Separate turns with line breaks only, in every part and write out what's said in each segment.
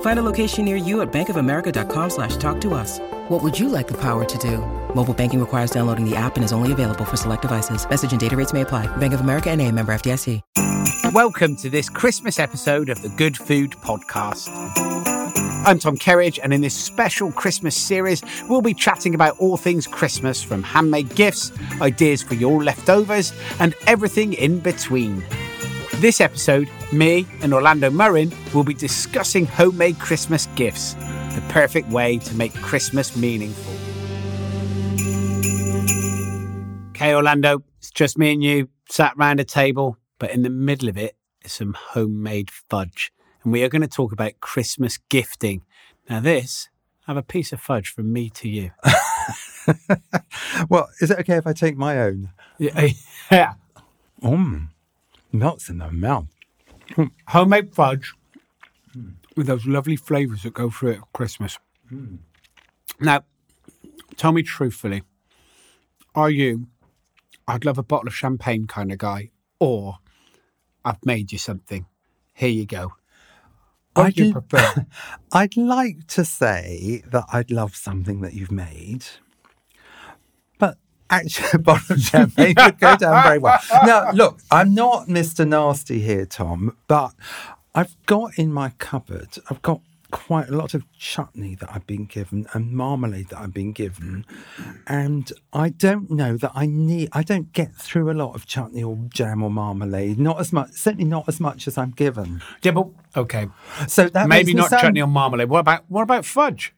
Find a location near you at bankofamerica.com slash talk to us. What would you like the power to do? Mobile banking requires downloading the app and is only available for select devices. Message and data rates may apply. Bank of America and a member FDIC.
Welcome to this Christmas episode of the Good Food Podcast. I'm Tom Kerridge, and in this special Christmas series, we'll be chatting about all things Christmas from handmade gifts, ideas for your leftovers, and everything in between. This episode, me and Orlando Murrin will be discussing homemade Christmas gifts, the perfect way to make Christmas meaningful. Okay, Orlando, it's just me and you sat round a table, but in the middle of it is some homemade fudge. And we are going to talk about Christmas gifting. Now, this, I have a piece of fudge from me to you.
well, is it okay if I take my own?
Yeah. yeah.
Mmm, melts in the mouth. Hmm.
Homemade fudge with those lovely flavours that go through it at Christmas. Hmm. Now, tell me truthfully, are you, I'd love a bottle of champagne kind of guy, or I've made you something? Here you go. What do you
I'd-
prefer?
I'd like to say that I'd love something that you've made, actually, a bottle of champagne would go down very well. Now, look, I'm not Mr. Nasty here, Tom, but I've got in my cupboard, I've got quite a lot of chutney that I've been given and marmalade that I've been given. And I don't know that I need, I don't get through a lot of chutney or jam or marmalade, not as much, certainly not as much as I'm given.
yeah, but okay.
So that
Maybe not
sound-
chutney or marmalade. What about what about fudge?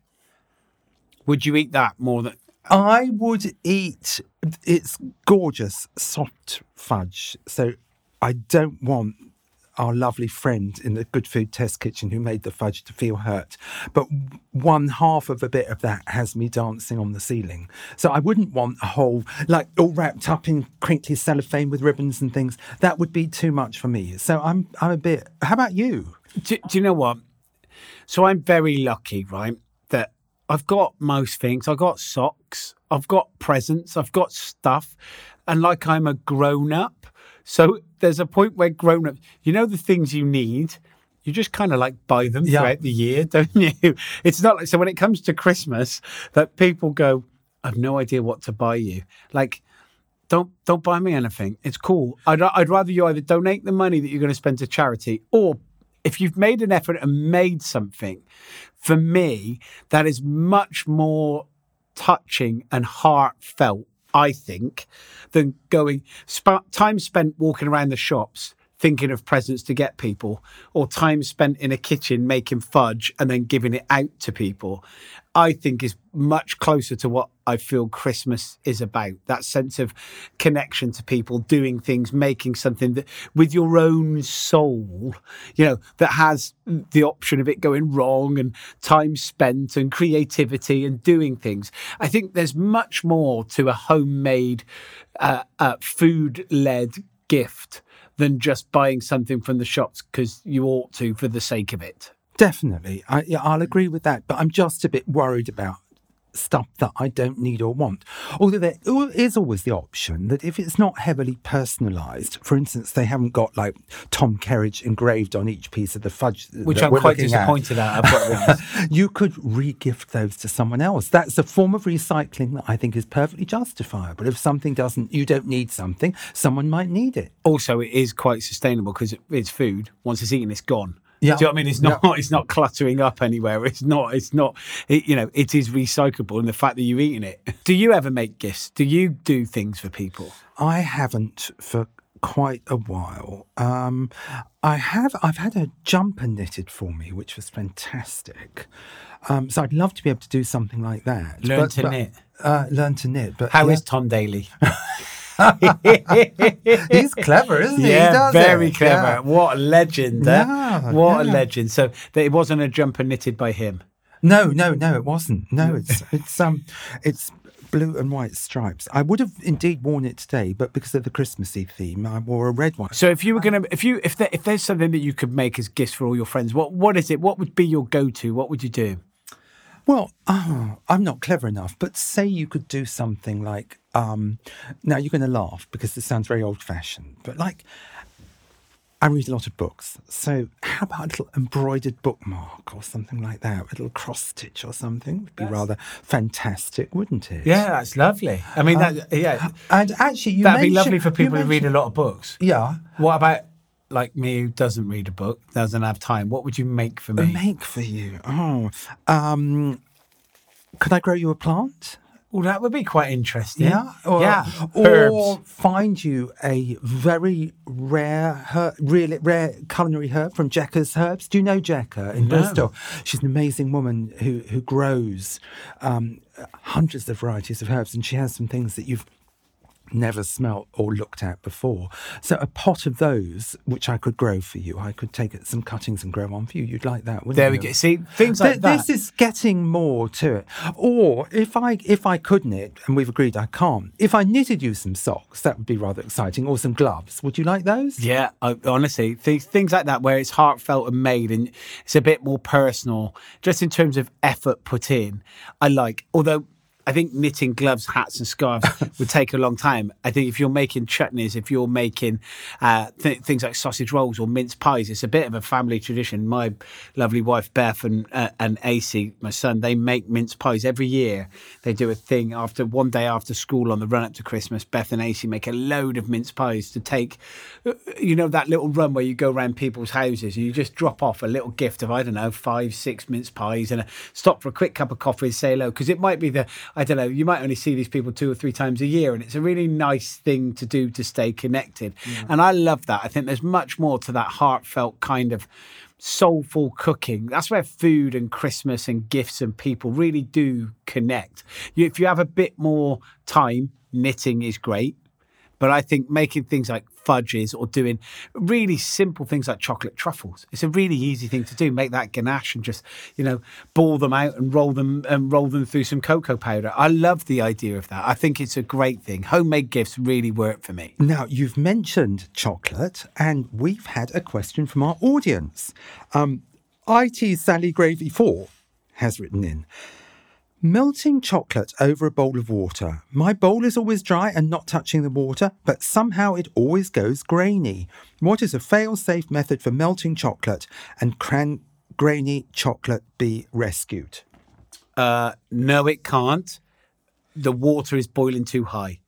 Would you eat that more than
I would eat. It's gorgeous, soft fudge. So I don't want our lovely friend in the Good Food Test Kitchen who made the fudge to feel hurt. But one half of a bit of that has me dancing on the ceiling. So I wouldn't want a whole, like all wrapped up in crinkly cellophane with ribbons and things. That would be too much for me. So I'm, I'm a bit. How about you?
do, do you know what? So I'm very lucky, right? I've got most things. I've got socks, I've got presents, I've got stuff. And like I'm a grown up. So there's a point where grown up, you know, the things you need, you just kind of like buy them
Yeah.
throughout the year, don't you? It's not like, so when it comes to Christmas, that people go, I've no idea what to buy you. Like, don't don't buy me anything. It's cool. I'd I'd rather you either donate the money that you're going to spend to charity, or if you've made an effort and made something, for me that is much more touching and heartfelt. I think than going sp- time spent walking around the shops thinking of presents to get people, or time spent in a kitchen making fudge and then giving it out to people. I think is much closer to what I feel Christmas is about. That sense of connection to people, doing things, making something that with your own soul, you know, that has the option of it going wrong and time spent and creativity and doing things. I think there's much more to a homemade, uh, uh, food led gift than just buying something from the shops because you ought to for the sake of it.
Definitely. I, yeah, I'll agree with that. But I'm just a bit worried about stuff that I don't need or want. Although there is always the option that if it's not heavily personalised, for instance, they haven't got like Tom Kerridge engraved on each piece of the fudge,
Which I'm quite
at,
disappointed at. I've got to be honest.
you could re-gift those to someone else. That's a form of recycling that I think is perfectly justifiable. If something doesn't, you don't need something, someone might need it.
also, it is quite sustainable because it's food. Once it's eaten, it's gone.
Yeah.
Do you know what I mean? It's not. It's not cluttering up anywhere. It's not. It's not. It, you know, it is recyclable, and the fact that you're eating it. Do you ever make gifts? Do you do things for people?
I haven't for quite a while. Um, I have. I've had a jumper knitted for me, which was fantastic. Um, so I'd love to be able to do something like that.
Learn to knit.
Uh, learn to knit. But
How is
yeah.
Tom Daley?
He's clever, isn't he? he
yeah, very
it.
clever.
Yeah.
What a legend! eh?
Yeah,
what a legend. So that it wasn't a jumper knitted by him.
No, no, no, it wasn't. No, it's it's um, it's blue and white stripes. I would have indeed worn it today, but because of the Christmassy theme, I wore a red one.
So if you were gonna, if you, if there, if there's something that you could make as gifts for all your friends, what what is it? What would be your go-to? What would you do?
Well, oh, I'm not clever enough, but say you could do something like, um, now you're going to laugh because this sounds very old fashioned, but like, I read a lot of books. So how about a little embroidered bookmark or something like that, a little cross stitch or something? Would be rather fantastic, wouldn't it?
Yeah, that's lovely. I mean, that, yeah,
And actually, you
that'd be lovely for people who read a lot of books.
Yeah.
What about like me who doesn't read a book, doesn't have time? What would you make for me?
Make for you. Oh, um, could I grow you a plant?
Well, that would be quite interesting.
Yeah, or,
yeah.
or
Herbs.
find you a very rare, her, really rare culinary herb from Jekka's Herbs. Do you know Jekka in
No.
Bristol? She's an amazing woman who who grows um, hundreds of varieties of herbs, and she has some things that you've never smelt or looked at before. So a pot of those, which I could grow for you, I could take some cuttings and grow one for you. You'd like that, wouldn't
There
you?
There we go. See things like
Th-
that.
This is getting more to it. Or if I if I could knit, and we've agreed I can't, if I knitted you some socks, that would be rather exciting, or some gloves. Would you like those?
Yeah, I, honestly, things things like that where it's heartfelt and made, and it's a bit more personal, just in terms of effort put in. I like, although. I think knitting gloves, hats, and scarves would take a long time. I think if you're making chutneys, if you're making uh, th- things like sausage rolls or mince pies, it's a bit of a family tradition. My lovely wife Beth and uh, and Acey, my son, they make mince pies every year. They do a thing after one day after school on the run up to Christmas. Beth and Acey make a load of mince pies to take, uh, you know, that little run where you go around people's houses and you just drop off a little gift of I don't know five, six mince pies and a, stop for a quick cup of coffee and say hello because it might be the I don't know you might only see these people two or three times a year and it's a really nice thing to do to stay connected and I love that. I think there's much more to that heartfelt kind of soulful cooking. That's where food and Christmas and gifts and people really do connect. If you have a bit more time, knitting is great. But I think making things like fudges or doing really simple things like chocolate truffles, it's a really easy thing to do. Make that ganache and just, you know, ball them out and roll them and roll them through some cocoa powder. I love the idea of that. I think it's a great thing. Homemade gifts really work for me.
Now, you've mentioned chocolate, and we've had a question from our audience. Um, IT Sally Gravy 4 has written in Melting chocolate over a bowl of water. My bowl is always dry and not touching the water, but somehow it always goes grainy. What is a fail safe method for melting chocolate and can grainy chocolate be rescued?
Uh, no, it can't. The water is boiling too high.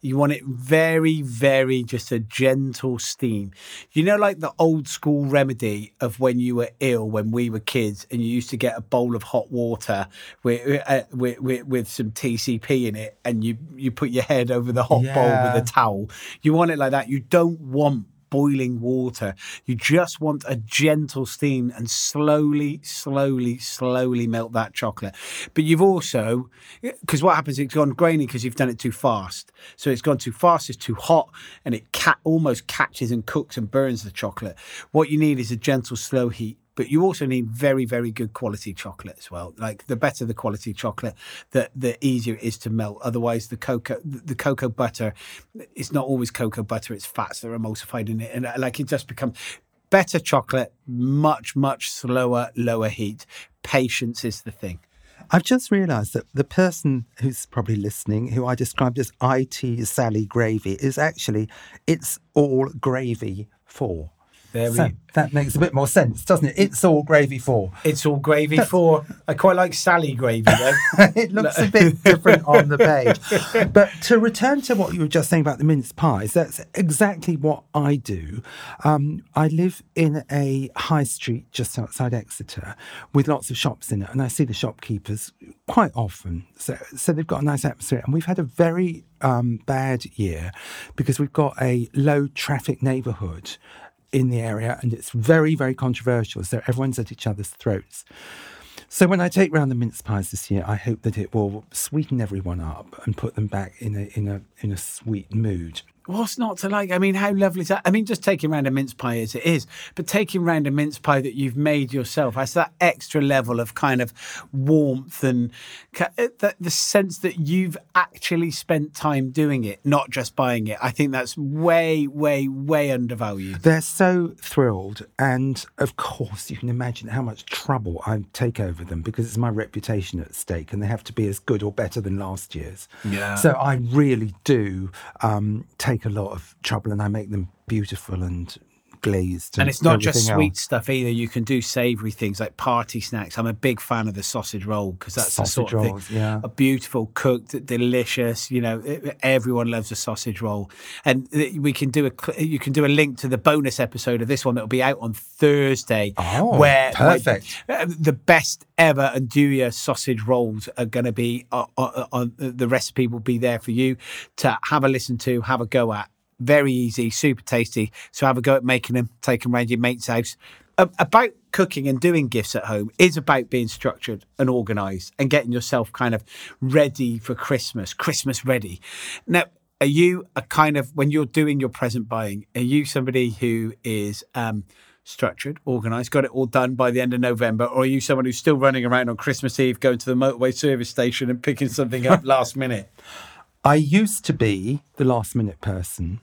You want it very, very just a gentle steam. You know, like the old school remedy of when you were ill when we were kids and you used to get a bowl of hot water with, uh, with, with, with some TCP in it and you, you put your head over the hot bowl with a towel. You want it like that. You don't want boiling water. You just want a gentle steam and slowly, slowly, slowly melt that chocolate. But you've also, because what happens, it's gone grainy because you've done it too fast. So it's gone too fast, it's too hot, and it ca- almost catches and cooks and burns the chocolate. What you need is a gentle, slow heat. But you also need very, very good quality chocolate as well. Like the better the quality chocolate, the the easier it is to melt. Otherwise, the cocoa the cocoa butter, it's not always cocoa butter. It's fats that are emulsified in it, and uh, like it just becomes better chocolate, much much slower, lower heat. Patience is the thing.
I've just realised that the person who's probably listening, who I described as IT Sally Gravy, is actually it's all gravy for.
There
So
we,
that makes a bit more sense, doesn't it? It's all gravy for.
it's all gravy for. I quite like Sally gravy though.
it looks a bit different on the page. But to return to what you were just saying about the mince pies, that's exactly what I do. Um, I live in a high street just outside Exeter with lots of shops in it, and I see the shopkeepers quite often. So, so they've got a nice atmosphere, and we've had a very um, bad year because we've got a low traffic neighbourhood in the area, and it's very, very controversial. So everyone's at each other's throats. So when I take round the mince pies this year, I hope that it will sweeten everyone up and put them back in a in a in a sweet mood.
What's not to like? I mean, how lovely is that? I mean, just taking round a mince pie as it is, but taking round a mince pie that you've made yourself has that extra level of kind of warmth and uh, the, the sense that you've actually spent time doing it, not just buying it. I think that's way, way, way undervalued.
They're so thrilled, and of course, you can imagine how much trouble I take over them because it's my reputation at stake, and they have to be as good or better than last year's.
Yeah.
So I really do um, take a lot of trouble, and I make them beautiful and glazed.
And it's not just sweet
else.
stuff either. You can do savoury things like party snacks. I'm a big fan of the sausage roll because that's the
Sausage
sort of thing.
yeah.
A beautiful, cooked, delicious. You know, everyone loves a sausage roll. And we can do a you can do a link to the bonus episode of this one that will be out on Thursday.
Oh,
where
perfect.
uh, the best ever nduja sausage rolls are going to be uh, uh, on the recipe will be there for you to have a listen to, have a go at. Very easy, super tasty. So have a go at making them, take them around your mate's house. About cooking and doing gifts at home is about being structured and organised and getting yourself kind of ready for Christmas, Christmas ready. Now, are you a kind of when you're doing your present buying? Are you somebody who is um, structured, organised, got it all done by the end of November, or are you someone who's still running around on Christmas Eve, going to the motorway service station and picking something up last minute?
I used to be the last minute person,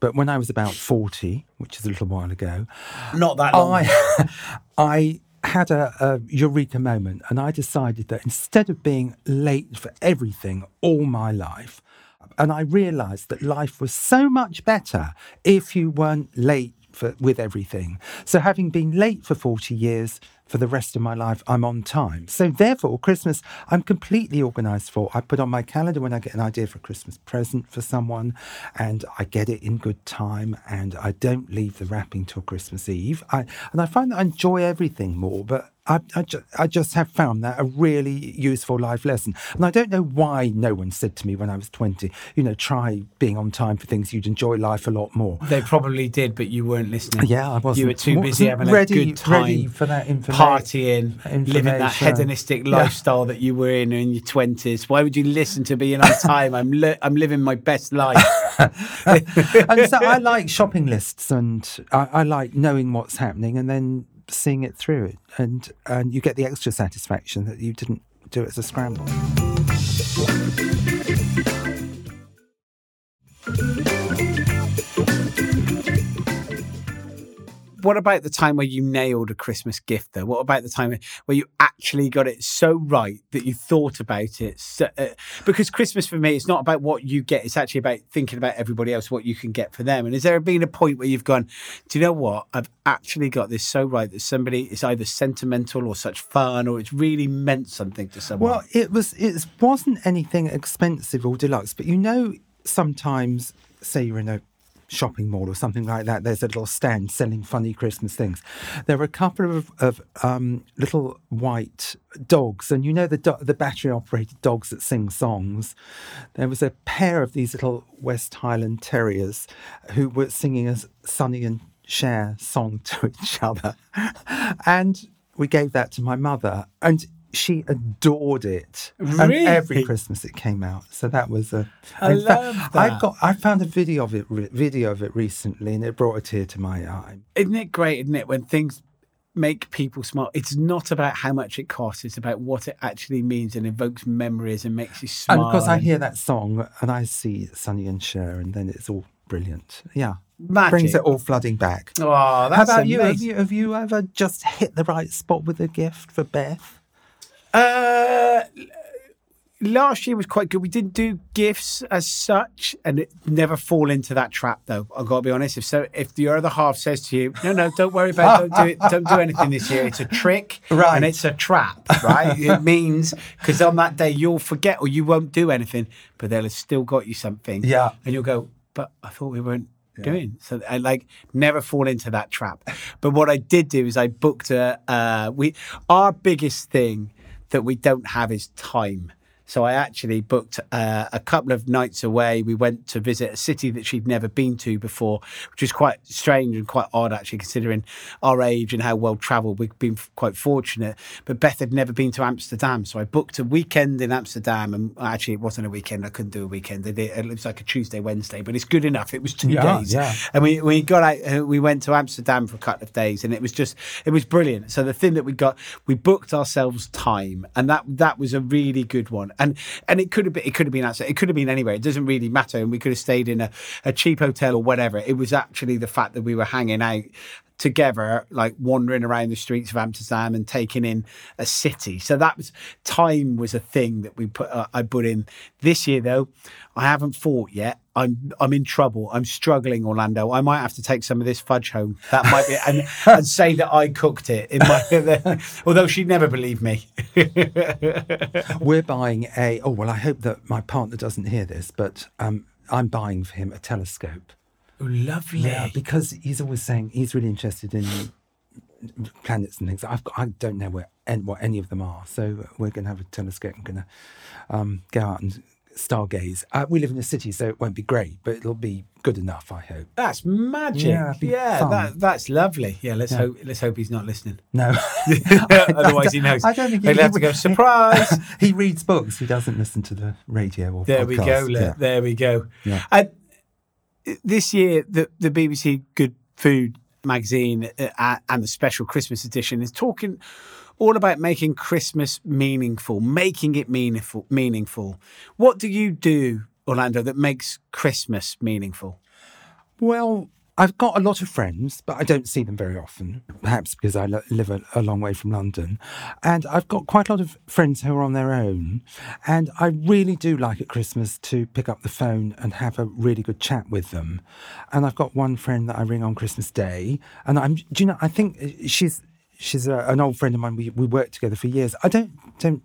but when I was about 40, which is a little while ago,
Not that long.
I, I had a, a eureka moment and I decided that instead of being late for everything all my life, and I realized that life was so much better if you weren't late for, with everything. So, having been late for 40 years, for the rest of my life, I'm on time. So, therefore, Christmas, I'm completely organized for. I put on my calendar when I get an idea for a Christmas present for someone, and I get it in good time, and I don't leave the wrapping till Christmas Eve. I, and I find that I enjoy everything more, but I, I, ju- I just have found that a really useful life lesson. And I don't know why no one said to me when I was 20, you know, try being on time for things, you'd enjoy life a lot more.
They probably did, but you weren't listening.
Yeah, I wasn't.
You were too busy having
ready,
a good time,
ready for that
partying, living that hedonistic
Yeah.
lifestyle that you were in in your twenties. Why would you listen to being on time? I'm li- I'm living my best life.
and so I like shopping lists and I, I like knowing what's happening and then seeing it through. And, and you get the extra satisfaction that you didn't do it as a scramble.
What about the time where you nailed a Christmas gift, though? What about the time where you actually got it so right that you thought about it? So, uh, because Christmas for me, it's not about what you get; it's actually about thinking about everybody else, what you can get for them. And has there been a point where you've gone, "Do you know what? I've actually got this so right that somebody is either sentimental or such fun, or it's really meant something to someone."
Well, it was it wasn't anything expensive or deluxe, but you know, sometimes say you're in a shopping mall or something like that. There's a little stand selling funny Christmas things. There were a couple of, of um, little white dogs, and you know the do- the battery operated dogs that sing songs. There was a pair of these little West Highland terriers who were singing a Sonny and Cher song to each other, and we gave that to my mother, and she adored it. And every Christmas it came out. So that was a.
I
in fact,
love
I got. I found a video of it. re- Video of it recently, and it brought a tear to my eye.
isn't it great, isn't it, when things make people smile? It's not about how much it costs; it's about what it actually means and evokes memories and makes you smile.
And of course, I hear that song and I see Sonny and Cher, and then it's all brilliant. Yeah,
Magic.
brings it all flooding back.
Oh,
How
that's
about you? Have
amazing.
you? Have you ever just hit the right spot with a gift for Beth?
Uh, last year was quite good. We didn't do gifts as such, and it never fall into that trap. Though I've got to be honest. If so, if the other half says to you, "No, no, don't worry about it. Don't do it. Don't do anything this year. It's a trick,
Right.
And it's a trap, right? it means because on that day you'll forget or you won't do anything, but they'll have still got you something.
Yeah.
and you'll go, "But I thought we weren't." Doing so, I like never fall into that trap. But what I did do is I booked a. Uh, we our biggest thing that we don't have is time. So I actually booked uh, a couple of nights away. We went to visit a city that she'd never been to before, which was quite strange and quite odd, actually, considering our age and how well travelled. We've been quite fortunate. But Beth had never been to Amsterdam. So I booked a weekend in Amsterdam. And actually, it wasn't a weekend. I couldn't do a weekend. It, it was like a Tuesday, Wednesday, but it's good enough. It was two
Yeah,
days.
yeah.
And we, we got out, uh, we went to Amsterdam for a couple of days and it was just, it was brilliant. So the thing that we got, we booked ourselves time and that, that was a really good one. And, and it could have been, it could have been outside, it could have been anywhere. It doesn't really matter. And we could have stayed in a, a cheap hotel or whatever. It was actually the fact that we were hanging out together, like wandering around the streets of Amsterdam and taking in a city. So that was time was a thing that we put. Uh, I put in this year though. I haven't fought yet. I'm I'm in trouble. I'm struggling, Orlando. I might have to take some of this fudge home. That might be and and say that I cooked it. In my, although she'd never believe me.
We're buying a. Oh well, I hope that my partner doesn't hear this, but um, I'm buying for him a telescope.
Lovely.
Yeah, because he's always saying he's really interested in planets and things. I've got, I don't know where and what any of them are, so we're going to have a telescope. I'm going to um, go out and stargaze. Uh, we live in a city, so it won't be great, but it'll be good enough, I hope.
That's magic.
Yeah,
Yeah,
it'd be fun.
that, that's lovely. Yeah, let's hope let's hope he's not listening.
No,
Otherwise, he knows.
I don't think
He'll
he-
have to go surprise.
he reads books. He doesn't listen to the radio or
There we go.
Yeah.
There we go.
Yeah.
And this year, the the BBC Good Food magazine uh, and the special Christmas edition is talking all about making Christmas meaningful, making it meaningful. Meaningful. What do you do, Orlando, that makes Christmas meaningful?
Well, I've got a lot of friends, but I don't see them very often, perhaps because I li- live a, a long way from London. And I've got quite a lot of friends who are on their own. And I really do like at Christmas to pick up the phone and have a really good chat with them. And I've got one friend that I ring on Christmas Day. And I'm, do you know, I think uh, she's. She's a, an old friend of mine. We, we worked together for years. I don't don't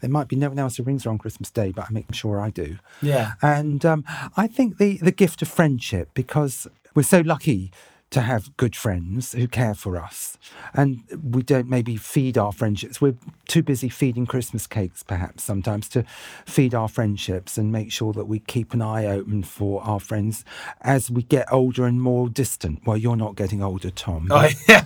there might be no one else who rings her on Christmas Day, but I make sure I do.
Yeah.
And um, I think the, the gift of friendship, because we're so lucky to have good friends who care for us, and we don't maybe feed our friendships. We're too busy feeding Christmas cakes, perhaps, sometimes to feed our friendships and make sure that we keep an eye open for our friends as we get older and more distant. Well, you're not getting older, Tom.
Oh, I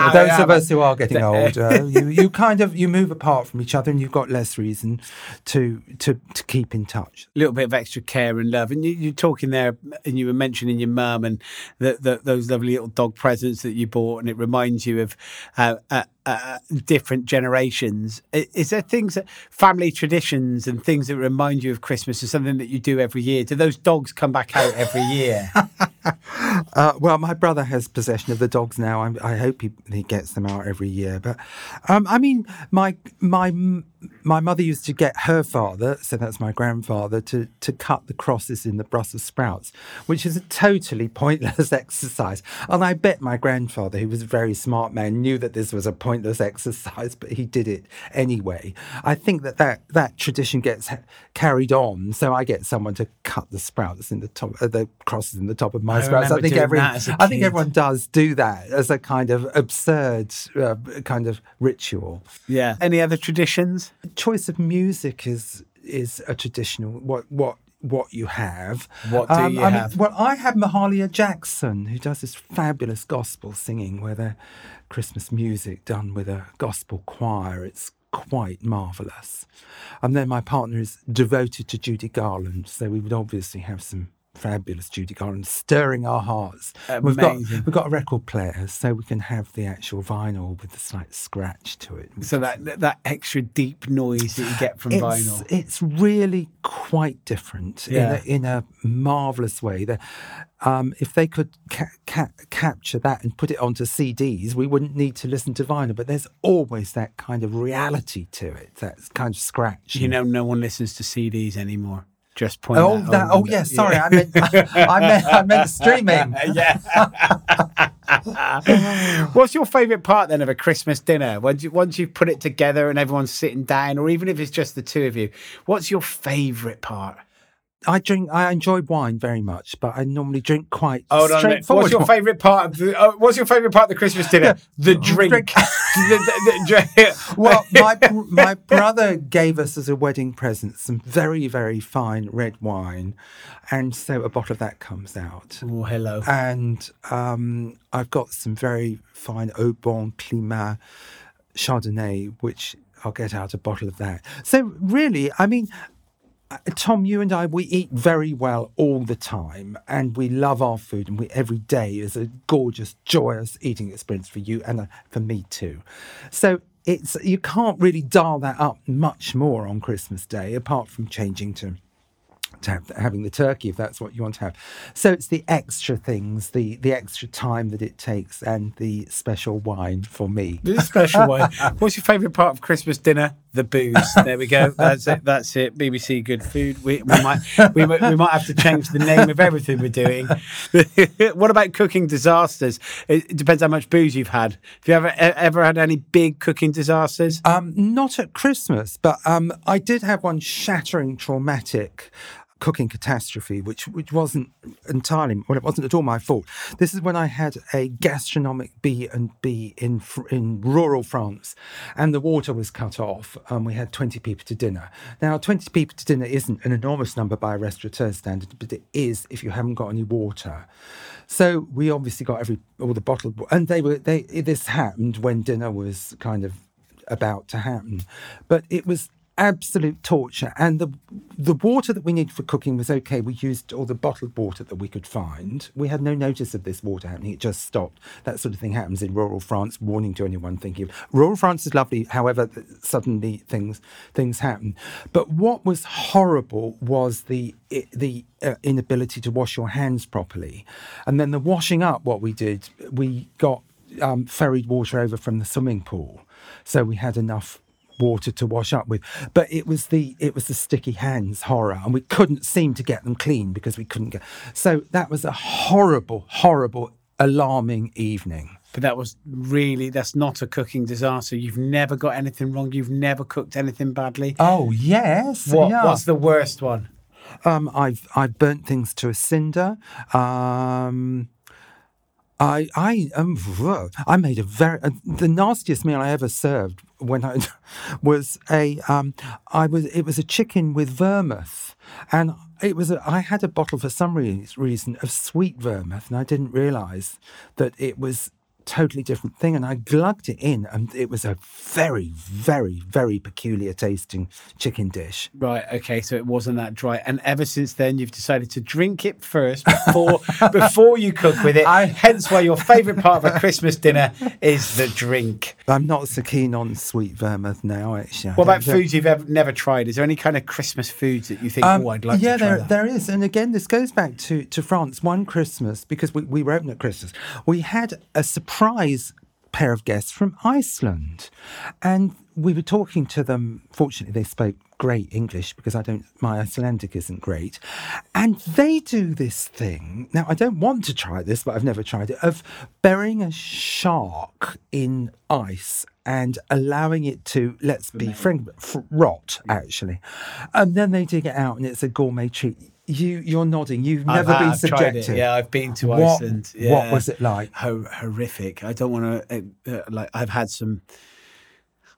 those of us who are getting older, you, you kind of you move apart from each other, and you've got less reason to to to keep in touch.
A little bit of extra care and love. And you, you're talking there, and you were mentioning your mum and the, the, those lovely little dog presents that you bought, and it reminds you of uh, uh, uh, different generations. Is there things that family traditions and things that remind you of Christmas, or something that you do every year? Do those dogs come back out every year?
Uh, well, my brother has possession of the dogs now. I'm, I hope he, he gets them out every year. But um, I mean, my my my mother used to get her father, so that's my grandfather, to to cut the crosses in the Brussels sprouts, which is a totally pointless exercise. And I bet my grandfather, who was a very smart man, knew that this was a pointless exercise, but he did it anyway. I think that that, that tradition gets ha- carried on. So I get someone to cut the sprouts in the top, uh, the crosses in the top of my
I
sprouts. I think
doing
everyone,
that as a
I think everyone does do that as a kind of absurd uh, kind of ritual.
yeah. Any other traditions?
Choice of music is is a traditional what what what you have. Um,
What do you
I
have?
well, I have Mahalia Jackson, who does this fabulous gospel singing, where the Christmas music done with a gospel choir. It's quite marvelous. And then my partner is devoted to Judy Garland, so we would obviously have some fabulous Judy Garland stirring our hearts. We've got
Amazing.
we've got a record player, so we can have the actual vinyl with the slight scratch to it.
So that that extra deep noise that you get from
it's,
vinyl.
It's really quite different
Yeah.
in, a, in a marvelous way. The, um, if they could ca- ca- capture that and put it onto CDs, we wouldn't need to listen to vinyl. But there's always that kind of reality to it, that kind of scratch.
You know, no one listens to CDs anymore. Just point
Oh,
that,
that, oh yeah, sorry, I meant, I meant, I meant streaming. Yeah.
What's your favourite part then of a Christmas dinner? Once, you, once you've put it together and everyone's sitting down, or even if it's just the two of you, what's your favourite part?
I drink, I enjoy wine very much, but I normally drink quite
Hold on a minute.
straightforward.
What's your favourite part of the? Uh, what's your favourite part of the Christmas dinner? The drink.
Drink.
The- the- the drink.
well, my my brother gave us as a wedding present some very very fine red wine, and so a bottle of that comes out.
oh, hello.
And um, I've got some very fine Au Bon Climat Chardonnay, which I'll get out a bottle of that. So really, I mean. Uh, Tom, you and I, we eat very well all the time, and we love our food, and we every day is a gorgeous, joyous eating experience for you and uh, for me too. So it's you can't really dial that up much more on Christmas Day, apart from changing to to have, having the turkey if that's what you want to have. So it's the extra things, the the extra time that it takes, and the special wine for me.
This special one. What's your favourite part of Christmas dinner? The booze. There we go. That's it. That's it. BBC Good Food. We, we might we, might- we might have to change the name of everything we're doing. what about cooking disasters? It depends how much booze you've had. Have you ever ever had any big cooking disasters?
Um, not at Christmas, but um, I did have one shattering, traumatic cooking catastrophe, which which wasn't entirely well, it wasn't at all my fault. This is when I had a gastronomic B and B in in rural France, and the water was cut off, and we had twenty people to dinner. Now, twenty people to dinner isn't an enormous number by a restaurateur standard, but it is if you haven't got any water. So we obviously got every all the bottled, and they were they. This happened when dinner was kind of about to happen. But it was absolute torture. And the the water that we needed for cooking was okay. We used all the bottled water that we could find. We had no notice of this water happening. It just stopped. That sort of thing happens in rural France. Warning to anyone thinking rural France is lovely. However, suddenly things things happen. But what was horrible was the the uh, inability to wash your hands properly, and then the washing up. What we did, we got um, ferried water over from the swimming pool, so we had enough water to wash up with. But it was the it was the sticky hands horror, and we couldn't seem to get them clean because we couldn't get. So that was a horrible, horrible, alarming evening.
But that was really that's not a cooking disaster. You've never got anything wrong. You've never cooked anything badly.
Oh yes,
What,
yeah.
What's the worst one?
Um, I've I've burnt things to a cinder. Um, I I um I made a very uh, the nastiest meal I ever served when I was a um I was it was a chicken with vermouth. And it was a, I had a bottle for some reason of sweet vermouth and I didn't realise that it was totally different thing and I glugged it in and it was a very very very peculiar tasting chicken dish.
Right. Okay. So it wasn't that dry, and ever since then, you've decided to drink it first before before you cook with it.
I-
Hence, why your favourite part of a Christmas dinner is the drink.
I'm not so keen on sweet vermouth now. Actually, I
What about foods you've ever never tried? Is there any kind of Christmas foods that you think,
Um,
oh, I'd like
yeah,
to try
there, there is. And again, this goes back to, to France. One Christmas, because we, we were open at Christmas, we had a surprise pair of guests from Iceland. And we were talking to them. Fortunately, they spoke great English because I don't, my Icelandic isn't great. And they do this thing. Now, I don't want to try this, but I've never tried it, of burying a shark in ice and allowing it to, let's be frank, rot, actually. And then they dig it out and it's a gourmet treat. You, you're nodding. You've
I've
never been
I've
subjected.
Yeah, I've been to
What-
Iceland.
what was it like?
Ho- horrific. I don't want to. Uh, uh, like, I've had some.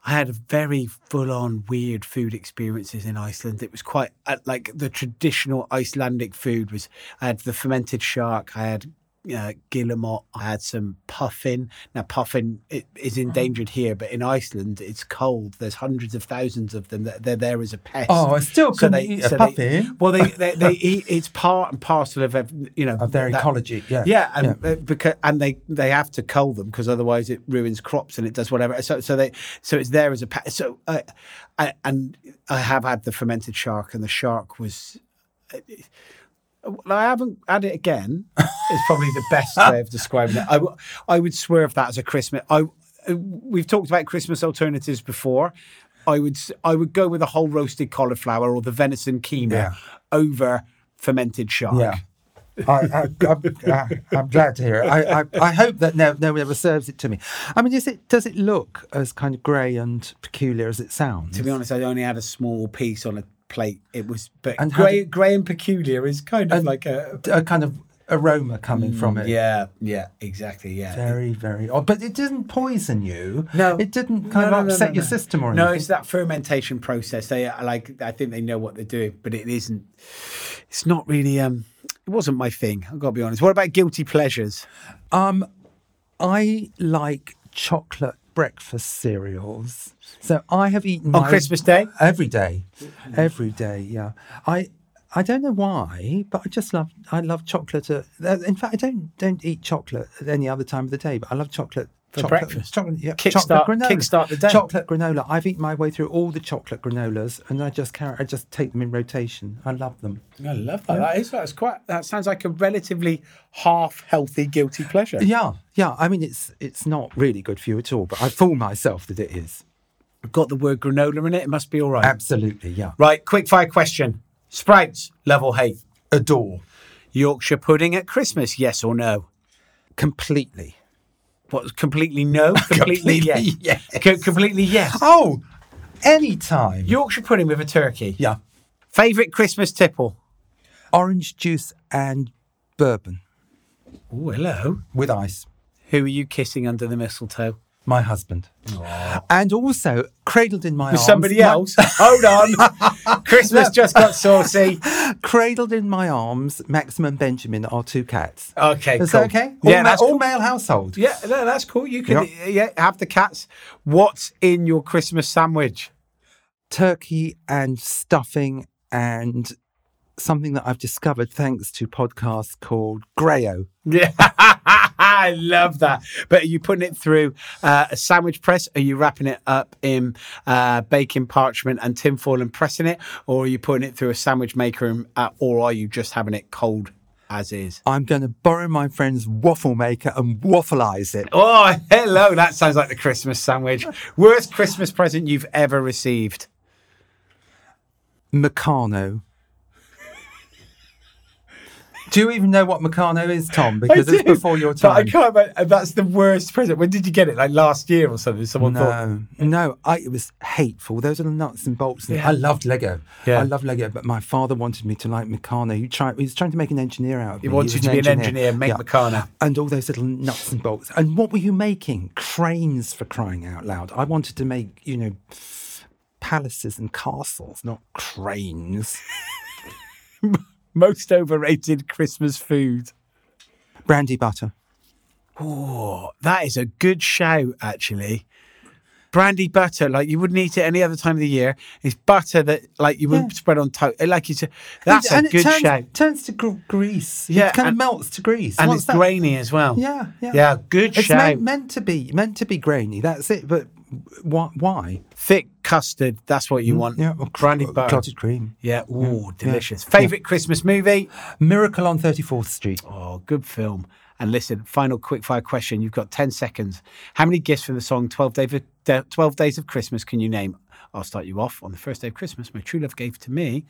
I had very full-on weird food experiences in Iceland. It was quite uh, like the traditional Icelandic food was. I had the fermented shark. I had uh, guillemot. I had some puffin. Now puffin is endangered here, but in Iceland it's cold. There's hundreds of thousands of them. That they're there as a pest.
Oh, I still couldn't eat a
they-
puffin.
well, they, they they eat. It's part and parcel of you know
Of their
that-
ecology, yeah.
yeah, and uh, because and they they have to cull them because otherwise it ruins crops and it does whatever. So so they so it's there as a pest. So uh, I, and I have had the fermented shark, and the shark was. I haven't had it again. is probably the best way of describing it. I, w- I would swerve that as a Christmas. I we've talked about Christmas alternatives before. I would I would go with a whole roasted cauliflower or the venison keema
Yeah.
over fermented shark.
Yeah. I, I, I'm, I, I'm glad to hear it. I, I, I hope that no, no one ever serves it to me. I mean, is it does it look as kind of grey and peculiar as it sounds?
To be honest, I only had a small piece on a plate. It was, but
And
grey,
did-
grey and peculiar is kind of
And-
like a
a kind of aroma coming from it.
Mm, yeah, yeah, exactly, yeah.
Very, very odd. But it didn't poison you.
No,
It didn't kind
no,
of upset
no,
your
no.
system or
No, it's that fermentation process. They like, I think they know what they're doing, but it isn't. It's not really. Um, it wasn't my thing. I've got to be honest. What about guilty pleasures?
Um, I like chocolate breakfast cereals. So I have eaten
On
my-
Christmas Day?
every day, every day. Yeah, I I don't know why, but I just love I love chocolate. At, uh, in fact, I don't don't eat chocolate at any other time of the day, but I love chocolate.
For
chocolate,
breakfast?
chocolate, yeah,
Kickstart-
chocolate granola.
kickstart the day.
Chocolate granola. I've eaten my way through all the chocolate granolas, and I just carry, I just take them in rotation. I love them.
I love that. That is. That's quite. That sounds like a relatively half healthy guilty pleasure.
Yeah, yeah. I mean, it's it's not really good for you at all, but I fool myself that it is.
I've Got the word granola in it. It must be all right.
Absolutely, yeah.
Right. Quick fire question. Sprouts, love or hate?
Adore
Yorkshire pudding at Christmas, yes or no?
completely.
What? Completely no. Completely,
Completely
yes.
yes.
Co- completely yes.
Oh, anytime.
Yorkshire pudding with a turkey.
yeah.
Favorite Christmas tipple?
Orange juice and bourbon
Oh, hello.
with ice.
Who are you kissing under the mistletoe?
My husband. And also cradled in my
With
arms.
somebody
my-
else? Hold on. Christmas just got saucy.
cradled in my arms, Maxim and Benjamin, are two cats.
Okay,
Is
cool.
that okay? All,
Yeah,
ma-
that's
all
cool.
male household.
Yeah, no, that's cool. You can
Yep.
yeah, have the cats. What's in your Christmas sandwich?
Turkey and stuffing and something that I've discovered thanks to podcasts called Grayo.
Yeah, I love that. But are you putting it through uh, a sandwich press? Are you wrapping it up in uh, baking parchment and tinfoil and pressing it, or are you putting it through a sandwich maker, and, uh, or are you just having it cold as is?
I'm going to borrow my friend's waffle maker and waffleize it.
Oh, hello! That sounds like the Christmas sandwich. Worst Christmas present you've ever received?
Meccano. Do you even know what Meccano is, Tom? Because it's before your time.
But I can't. Remember, uh, that's the worst present. When did you get it? Like last year or something? Someone thought.
No, no, I, it was hateful. Those are the nuts and bolts. And I loved Lego.
Yeah.
I love Lego, but my father wanted me to like Meccano. He tried. He was trying to make an engineer out of
He
me.
wants
was
you to be an engineer, make Meccano.
And all those little nuts and bolts. And what were you making? Cranes for crying out loud. I wanted to make, you know, palaces and castles, not cranes.
Most overrated Christmas food.
Brandy butter.
Oh, that is a good shout, actually. Brandy butter, like you wouldn't eat it any other time of the year. It's butter that, like, you wouldn't spread on toast. Like you said, that's
and
a good
it turns,
shout,
turns to gr- grease.
Yeah,
it kind
and-
of melts to grease.
and
What's
it's
that?
grainy as well.
Yeah, yeah,
yeah. Good
It's
shout.
meant, meant to be meant to be grainy. That's it. But why? why?
Thick custard. That's what you want.
Mm, Yeah, cl-
butter.
clotted cream.
Yeah. Ooh, delicious. Favorite Christmas movie?
Miracle on Thirty Fourth Street.
Oh, good film. And listen, final quick fire question. You've got 10 seconds. How many gifts from the song 12, Day of, uh, 12 Days of Christmas can you name? I'll start you off. On the first day of Christmas, my true love gave to me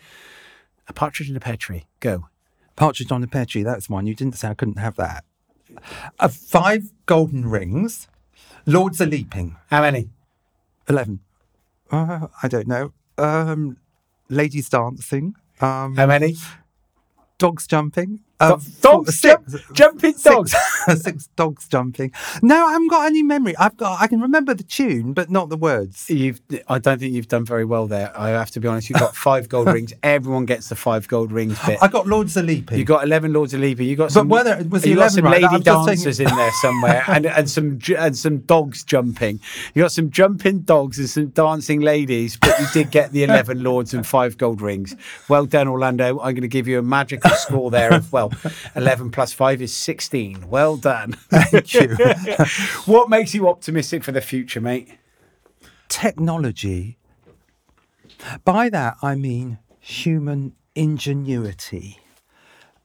a partridge in a pear tree. Go.
Partridge on a Pear Tree. That's one. You didn't say I couldn't have that. Uh, five golden rings. Lords are leaping.
How many?
Eleven. Uh, I don't know. Um, ladies dancing. Um,
How many?
dogs jumping.
Do-
Uh,
dogs
four-
jump- jumping dogs.
Six, six dogs jumping. No, I haven't got any memory. I've got. I can remember the tune, but not the words.
You've, I don't think you've done very well there. I have to be honest. You've got five gold rings. Everyone gets the five gold rings bit.
I got Lords are leaping.
You got eleven Lords of Leaping. You got some.
whether- was
you got some
right?
lady dancers in there somewhere, and and some and some dogs jumping. You got some jumping dogs and some dancing ladies, but you did get the eleven Lords and five gold rings. Well done, Orlando. I'm going to give you a magical score there of well, eleven plus five is sixteen. Well done.
Thank you.
what makes you optimistic for the future, mate?
Technology. By that I mean human ingenuity.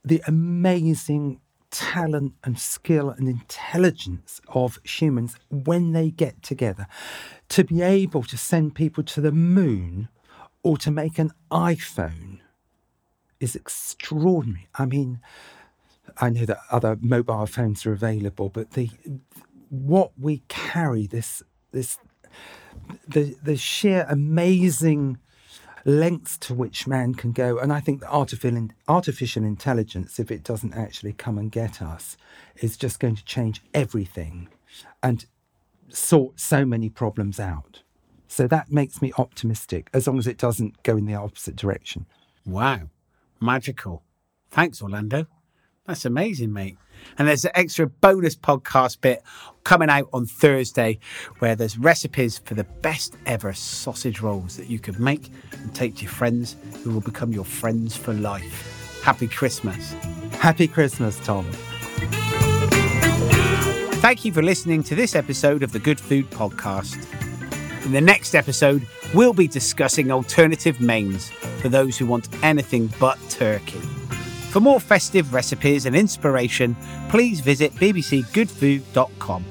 the amazing talent and skill and intelligence of humans when they get together to be able to send people to the moon or to make an iPhone is extraordinary. I mean, I know that other mobile phones are available, but the what we carry this this the the sheer amazing lengths to which man can go, and I think that artificial artificial intelligence, if it doesn't actually come and get us, is just going to change everything, and sort so many problems out. So that makes me optimistic, as long as it doesn't go in the opposite direction.
Wow. Magical. Thanks, Orlando. That's amazing, mate. And there's an extra bonus podcast bit coming out on Thursday where there's recipes for the best ever sausage rolls that you could make and take to your friends who will become your friends for life. Happy Christmas.
Happy Christmas, Tom.
Thank you for listening to this episode of the Good Food Podcast. In the next episode, we'll be discussing alternative mains for those who want anything but turkey. For more festive recipes and inspiration, please visit bbcgoodfood.com.